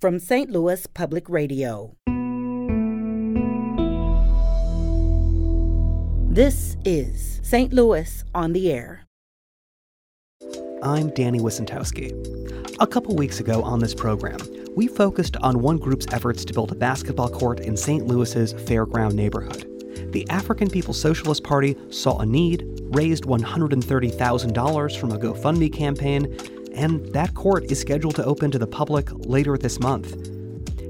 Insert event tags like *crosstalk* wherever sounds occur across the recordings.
from St. Louis Public Radio. This is St. Louis on the Air. I'm Danny Wicentowski. A couple weeks ago on this program, we focused on one group's efforts to build a basketball court in St. Louis's Fairground neighborhood. The African People's Socialist Party saw a need, raised $130,000 from a GoFundMe campaign, and that court is scheduled to open to the public later this month.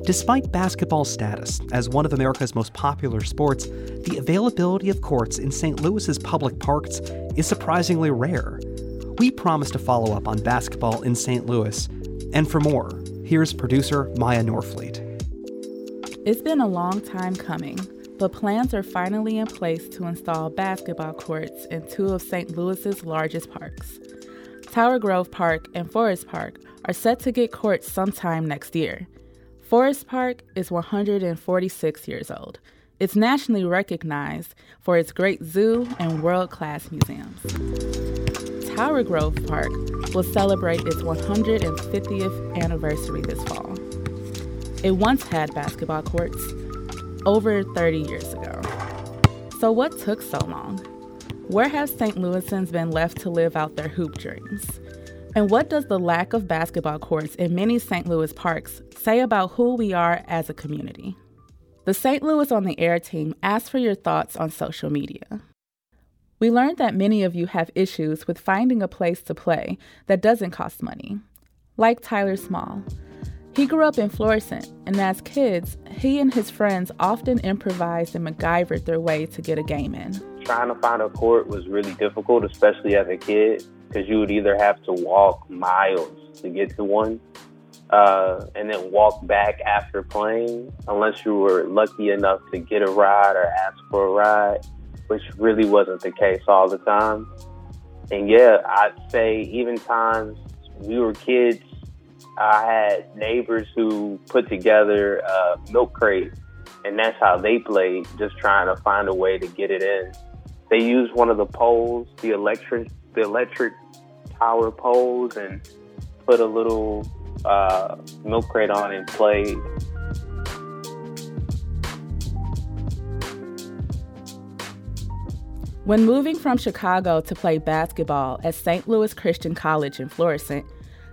Despite basketball's status as one of America's most popular sports, the availability of courts in St. Louis's public parks is surprisingly rare. We promise to follow up on basketball in St. Louis. And for more, here's producer Maya Norfleet. It's been a long time coming, but plans are finally in place to install basketball courts in two of St. Louis's largest parks. Tower Grove Park and Forest Park are set to get courts sometime next year. Forest Park is 146 years old. It's nationally recognized for its great zoo and world class museums. Tower Grove Park will celebrate its 150th anniversary this fall. It once had basketball courts over 30 years ago. So, what took so long? Where have St. Louisans been left to live out their hoop dreams? And what does the lack of basketball courts in many St. Louis parks say about who we are as a community? The St. Louis on the Air team asked for your thoughts on social media. We learned that many of you have issues with finding a place to play that doesn't cost money, like Tyler Small. He grew up in Florissant, and as kids, he and his friends often improvised and MacGyvered their way to get a game in trying to find a court was really difficult, especially as a kid, because you would either have to walk miles to get to one, uh, and then walk back after playing, unless you were lucky enough to get a ride or ask for a ride, which really wasn't the case all the time. And yeah, I'd say even times we were kids, I had neighbors who put together a milk crate, and that's how they played, just trying to find a way to get it in. They used one of the poles, the electric the electric tower poles, and put a little uh, milk crate on and played. When moving from Chicago to play basketball at St. Louis Christian College in Florissant,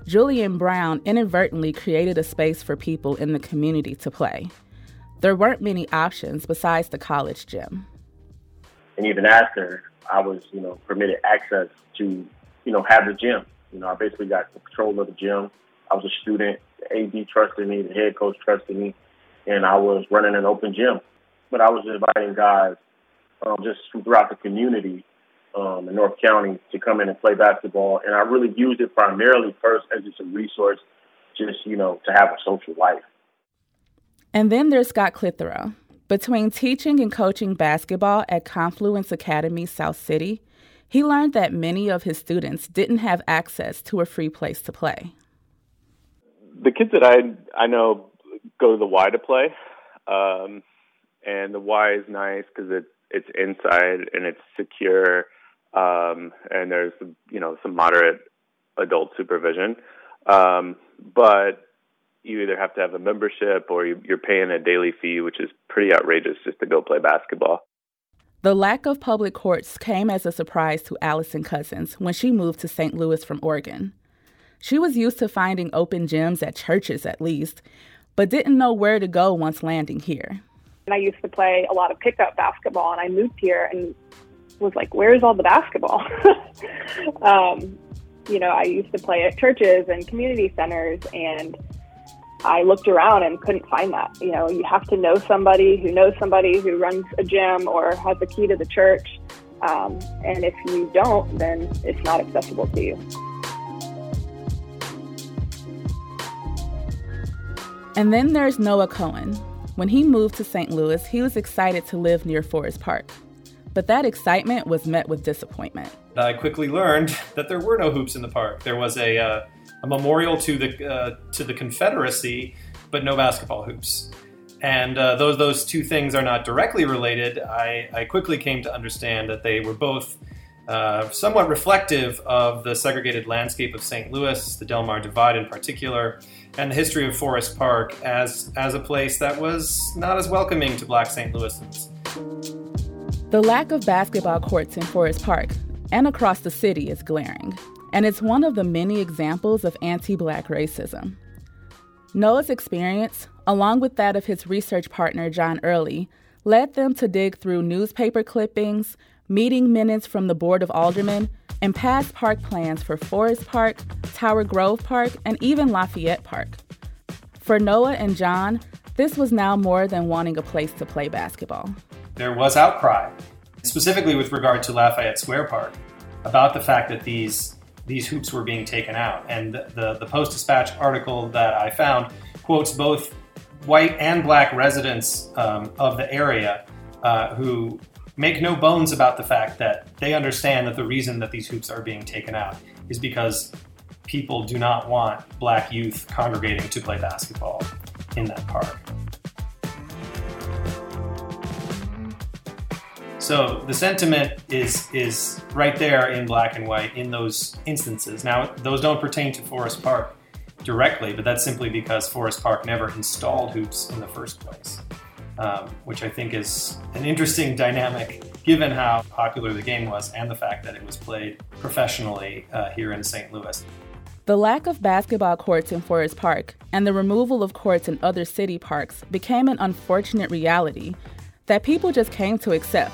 Julian Brown inadvertently created a space for people in the community to play. There weren't many options besides the college gym and even after I was, you know, permitted access to, you know, have the gym. You know, I basically got control of the gym. I was a student. The AD trusted me. The head coach trusted me, and I was running an open gym. But I was inviting guys um, just throughout the community um, in North County to come in and play basketball. And I really used it primarily first as just a resource, just you know, to have a social life. And then there's Scott Clitheroe. Between teaching and coaching basketball at Confluence Academy South City, he learned that many of his students didn't have access to a free place to play. The kids that I I know go to the Y to play, um, and the Y is nice because it it's inside and it's secure, um, and there's you know some moderate adult supervision. Um, but you either have to have a membership or you're paying a daily fee, which is pretty outrageous just to go play basketball. The lack of public courts came as a surprise to Allison Cousins when she moved to St. Louis from Oregon. She was used to finding open gyms at churches at least, but didn't know where to go once landing here. And I used to play a lot of pickup basketball, and I moved here and was like, "Where's all the basketball?" *laughs* um, you know, I used to play at churches and community centers, and I looked around and couldn't find that. You know, you have to know somebody who knows somebody who runs a gym or has a key to the church. Um, and if you don't, then it's not accessible to you. And then there's Noah Cohen. When he moved to St. Louis, he was excited to live near Forest Park. But that excitement was met with disappointment. I quickly learned that there were no hoops in the park. There was a uh, a memorial to the uh, to the Confederacy, but no basketball hoops. And uh, those those two things are not directly related. I, I quickly came to understand that they were both uh, somewhat reflective of the segregated landscape of St. Louis, the Delmar Divide in particular, and the history of Forest Park as as a place that was not as welcoming to Black St. Louisans. The lack of basketball courts in Forest Park and across the city is glaring, and it's one of the many examples of anti-Black racism. Noah's experience, along with that of his research partner John Early, led them to dig through newspaper clippings, meeting minutes from the Board of Aldermen, and past park plans for Forest Park, Tower Grove Park, and even Lafayette Park. For Noah and John, this was now more than wanting a place to play basketball. There was outcry, specifically with regard to Lafayette Square Park, about the fact that these these hoops were being taken out. And the, the Post Dispatch article that I found quotes both white and black residents um, of the area uh, who make no bones about the fact that they understand that the reason that these hoops are being taken out is because people do not want black youth congregating to play basketball in that park. So the sentiment is is right there in black and white in those instances. Now those don't pertain to Forest Park directly, but that's simply because Forest Park never installed hoops in the first place um, which I think is an interesting dynamic given how popular the game was and the fact that it was played professionally uh, here in St. Louis. The lack of basketball courts in Forest Park and the removal of courts in other city parks became an unfortunate reality that people just came to accept.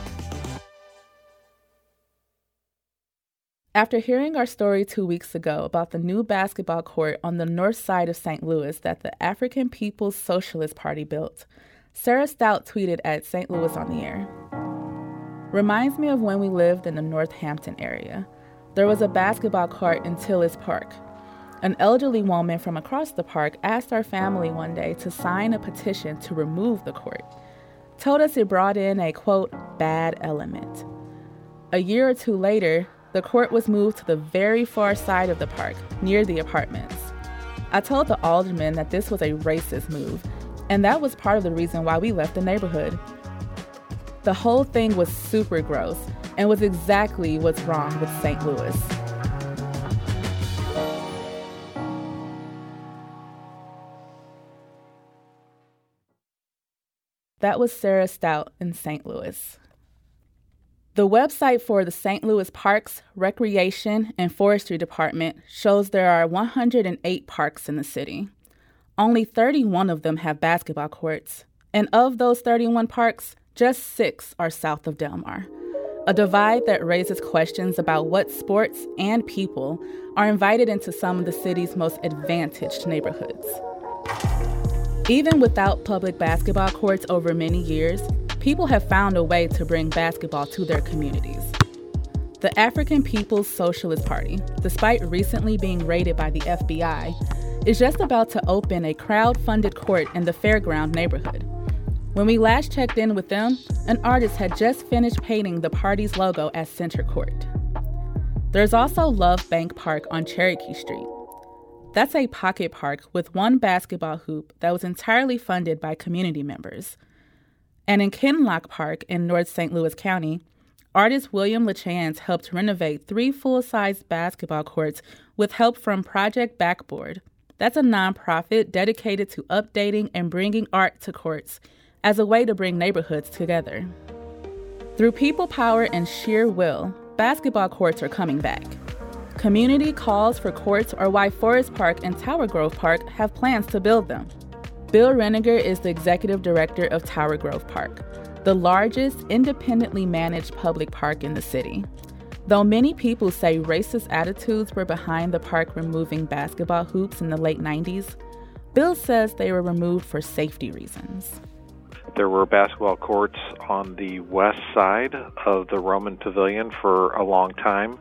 After hearing our story two weeks ago about the new basketball court on the north side of St. Louis that the African People's Socialist Party built, Sarah Stout tweeted at St. Louis on the air. Reminds me of when we lived in the Northampton area. There was a basketball court in Tilles Park. An elderly woman from across the park asked our family one day to sign a petition to remove the court. Told us it brought in a quote, bad element. A year or two later, the court was moved to the very far side of the park, near the apartments. I told the alderman that this was a racist move and that was part of the reason why we left the neighborhood. The whole thing was super gross and was exactly what's wrong with St. Louis. That was Sarah Stout in St. Louis. The website for the St. Louis Parks, Recreation, and Forestry Department shows there are 108 parks in the city. Only 31 of them have basketball courts, and of those 31 parks, just six are south of Delmar. A divide that raises questions about what sports and people are invited into some of the city's most advantaged neighborhoods. Even without public basketball courts over many years, people have found a way to bring basketball to their communities. The African People's Socialist Party, despite recently being raided by the FBI, is just about to open a crowd funded court in the Fairground neighborhood. When we last checked in with them, an artist had just finished painting the party's logo as center court. There's also Love Bank Park on Cherokee Street. That's a pocket park with one basketball hoop that was entirely funded by community members. And in Kinloch Park in North St. Louis County, artist William LaChance helped renovate three full size basketball courts with help from Project Backboard, that's a nonprofit dedicated to updating and bringing art to courts as a way to bring neighborhoods together. Through people power and sheer will, basketball courts are coming back. Community calls for courts are why Forest Park and Tower Grove Park have plans to build them. Bill Reininger is the executive director of Tower Grove Park, the largest independently managed public park in the city. Though many people say racist attitudes were behind the park removing basketball hoops in the late 90s, Bill says they were removed for safety reasons. There were basketball courts on the west side of the Roman Pavilion for a long time.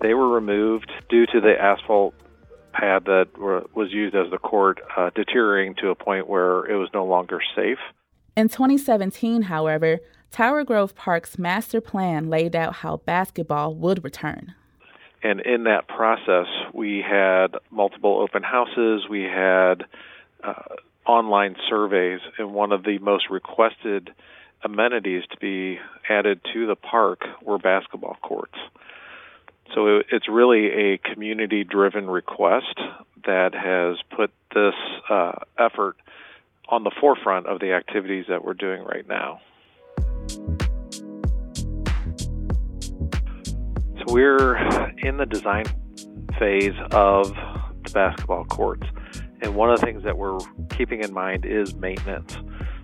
They were removed due to the asphalt pad that was used as the court uh, deteriorating to a point where it was no longer safe. In 2017, however, Tower Grove Park's master plan laid out how basketball would return. And in that process, we had multiple open houses, we had uh, online surveys, and one of the most requested amenities to be added to the park were basketball courts. So it's really a community driven request that has put this uh, effort on the forefront of the activities that we're doing right now. So we're in the design phase of the basketball courts. And one of the things that we're keeping in mind is maintenance.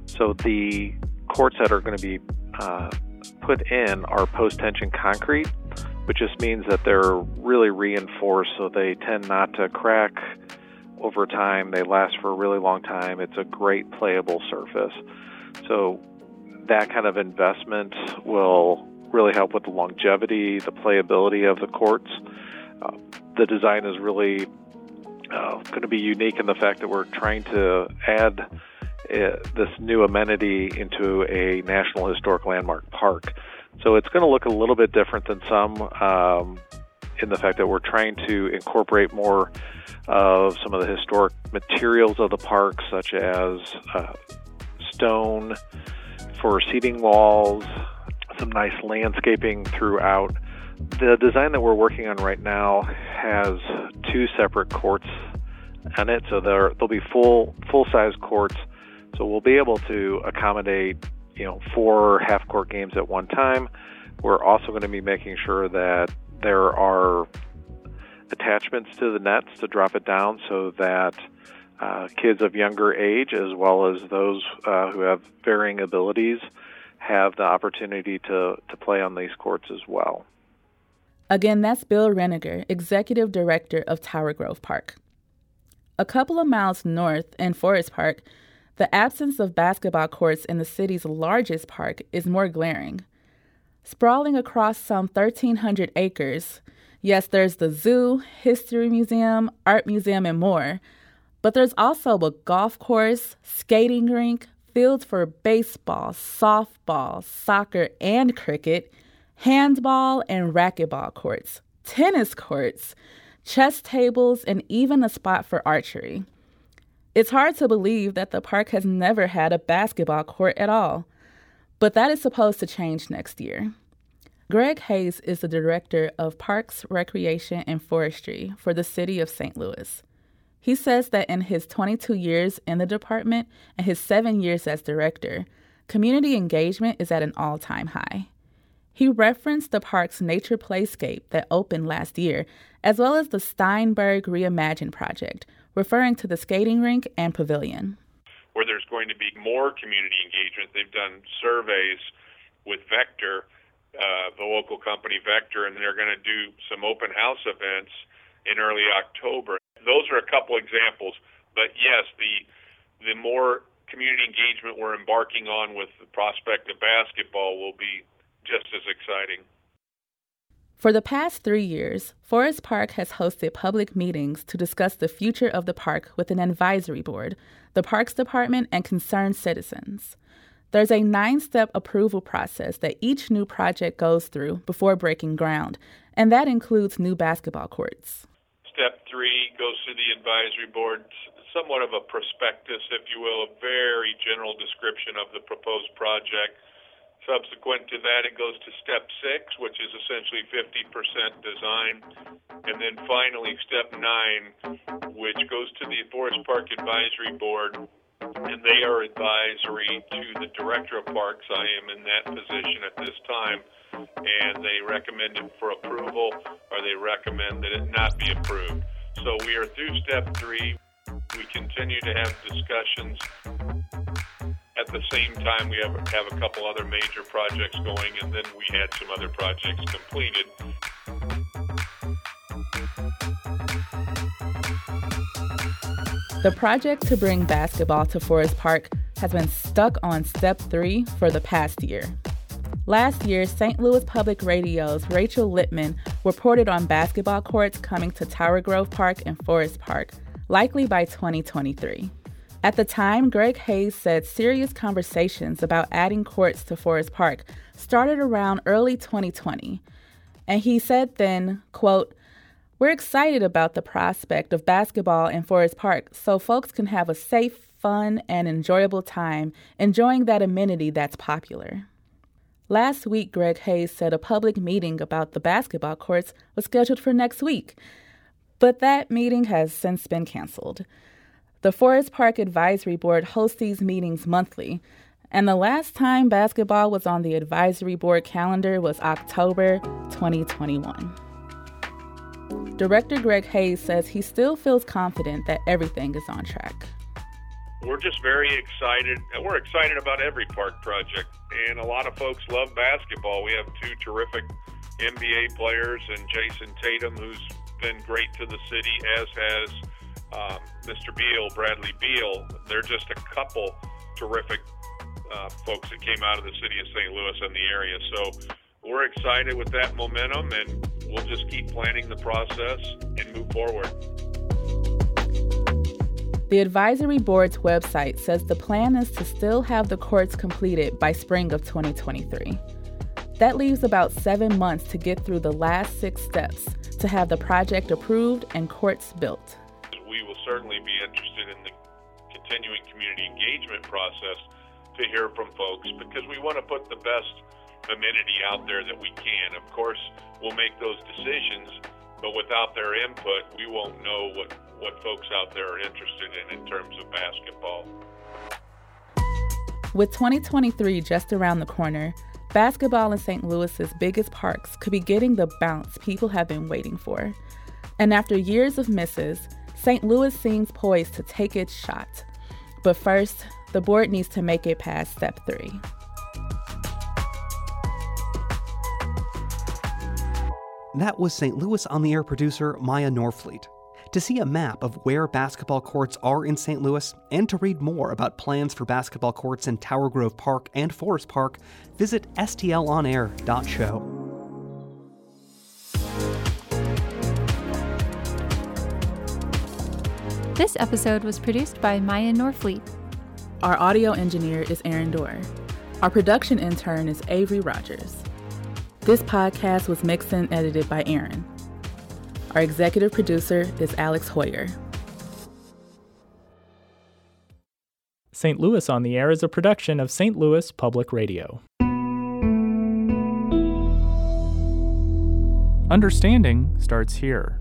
So the courts that are going to be uh, put in are post tension concrete, which just means that they're really reinforced so they tend not to crack over time. They last for a really long time. It's a great playable surface. So that kind of investment will really help with the longevity, the playability of the courts. Uh, the design is really uh, going to be unique in the fact that we're trying to add uh, this new amenity into a National Historic Landmark park. So it's going to look a little bit different than some um, in the fact that we're trying to incorporate more of some of the historic materials of the park, such as uh, stone for seating walls, some nice landscaping throughout. The design that we're working on right now has two separate courts in it, so there there'll be full full size courts. So we'll be able to accommodate you know four half court games at one time. We're also going to be making sure that there are attachments to the nets to drop it down so that uh, kids of younger age, as well as those uh, who have varying abilities, have the opportunity to, to play on these courts as well. Again, that's Bill Reininger, Executive Director of Tower Grove Park. A couple of miles north in Forest Park, the absence of basketball courts in the city's largest park is more glaring. Sprawling across some 1,300 acres, yes, there's the zoo, history museum, art museum, and more, but there's also a golf course, skating rink, fields for baseball, softball, soccer, and cricket, handball and racquetball courts, tennis courts, chess tables, and even a spot for archery. It's hard to believe that the park has never had a basketball court at all, but that is supposed to change next year. Greg Hayes is the director of Parks, Recreation, and Forestry for the city of St. Louis. He says that in his 22 years in the department and his seven years as director, community engagement is at an all time high. He referenced the park's nature playscape that opened last year, as well as the Steinberg Reimagine project, referring to the skating rink and pavilion. Where there's going to be more community engagement, they've done surveys with Vector, uh, the local company Vector, and they're going to do some open house events in early October those are a couple examples. But yes, the the more community engagement we're embarking on with the prospect of basketball will be just as exciting. For the past three years, Forest Park has hosted public meetings to discuss the future of the park with an advisory board, the Parks Department, and concerned citizens. There's a nine step approval process that each new project goes through before breaking ground, and that includes new basketball courts step three goes to the advisory board, somewhat of a prospectus, if you will, a very general description of the proposed project. Subsequent to that, it goes to step six, which is essentially 50% design. And then finally, step nine, which goes to the Forest Park Advisory Board, and they are advisory to the Director of Parks. I am in that position at this time and they recommend it for approval or they recommend that it not be approved. So we are through step three. We continue to have discussions. At the same time, we have, have a couple other major projects going, and then we had some other projects completed. The project to bring basketball to Forest Park has been stuck on step three for the past year. Last year, St. Louis Public Radio's Rachel Lippmann reported on basketball courts coming to Tower Grove Park and Forest Park, likely by 2023. At the time, Greg Hayes said serious conversations about adding courts to Forest Park started around early 2020. And he said then, quote, We're excited about the prospect of basketball in Forest Park so folks can have a safe, fun, and enjoyable time enjoying that amenity that's popular. Last week, Greg Hayes said a public meeting about the basketball courts was scheduled for next week, but that meeting has since been canceled. The Forest Park Advisory Board hosts these meetings monthly, and the last time basketball was on the advisory board calendar was October 2021. Director Greg Hayes says he still feels confident that everything is on track. We're just very excited. We're excited about every park project, and a lot of folks love basketball. We have two terrific NBA players, and Jayson Tatum, who's been great to the city, as has um, Mr. Beal, Bradley Beal. They're just a couple terrific uh, folks that came out of the city of St. Louis and the area. So we're excited with that momentum, and we'll just keep planning the process and move forward. The advisory board's website says the plan is to still have the courts completed by spring of 2023. That leaves about seven months to get through the last six steps to have the project approved and courts built. Certainly be interested in the continuing community engagement process to hear from folks because we want to put the best amenity out there that we can. Of course, we'll make those decisions, but without their input, we won't know what, what folks out there are interested in in terms of basketball. With 2023 just around the corner, basketball in St. Louis's biggest parks could be getting the bounce people have been waiting for. And after years of misses, St. Louis seems poised to take its shot. But first, the board needs to make it past step three. That was St. Louis on the Air producer Maya Norfleet. To see a map of where basketball courts are in St. Louis and to read more about plans for basketball courts in Tower Grove Park and Forest Park, visit stlonair.show. This episode was produced by Maya Norfleet. Our audio engineer is Aaron Doerr. Our production intern is Avery Rogers. This podcast was mixed and edited by Aaron. Our executive producer is Alex Heuer. St. Louis on the Air is a production of St. Louis Public Radio. Understanding starts here.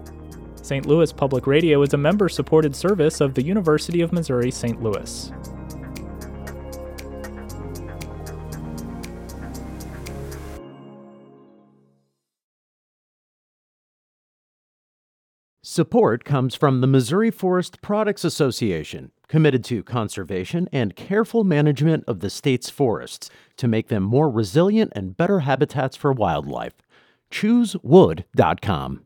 St. Louis Public Radio is a member supported service of the University of Missouri St. Louis. Support comes from the Missouri Forest Products Association, committed to conservation and careful management of the state's forests to make them more resilient and better habitats for wildlife. ChooseWood.com.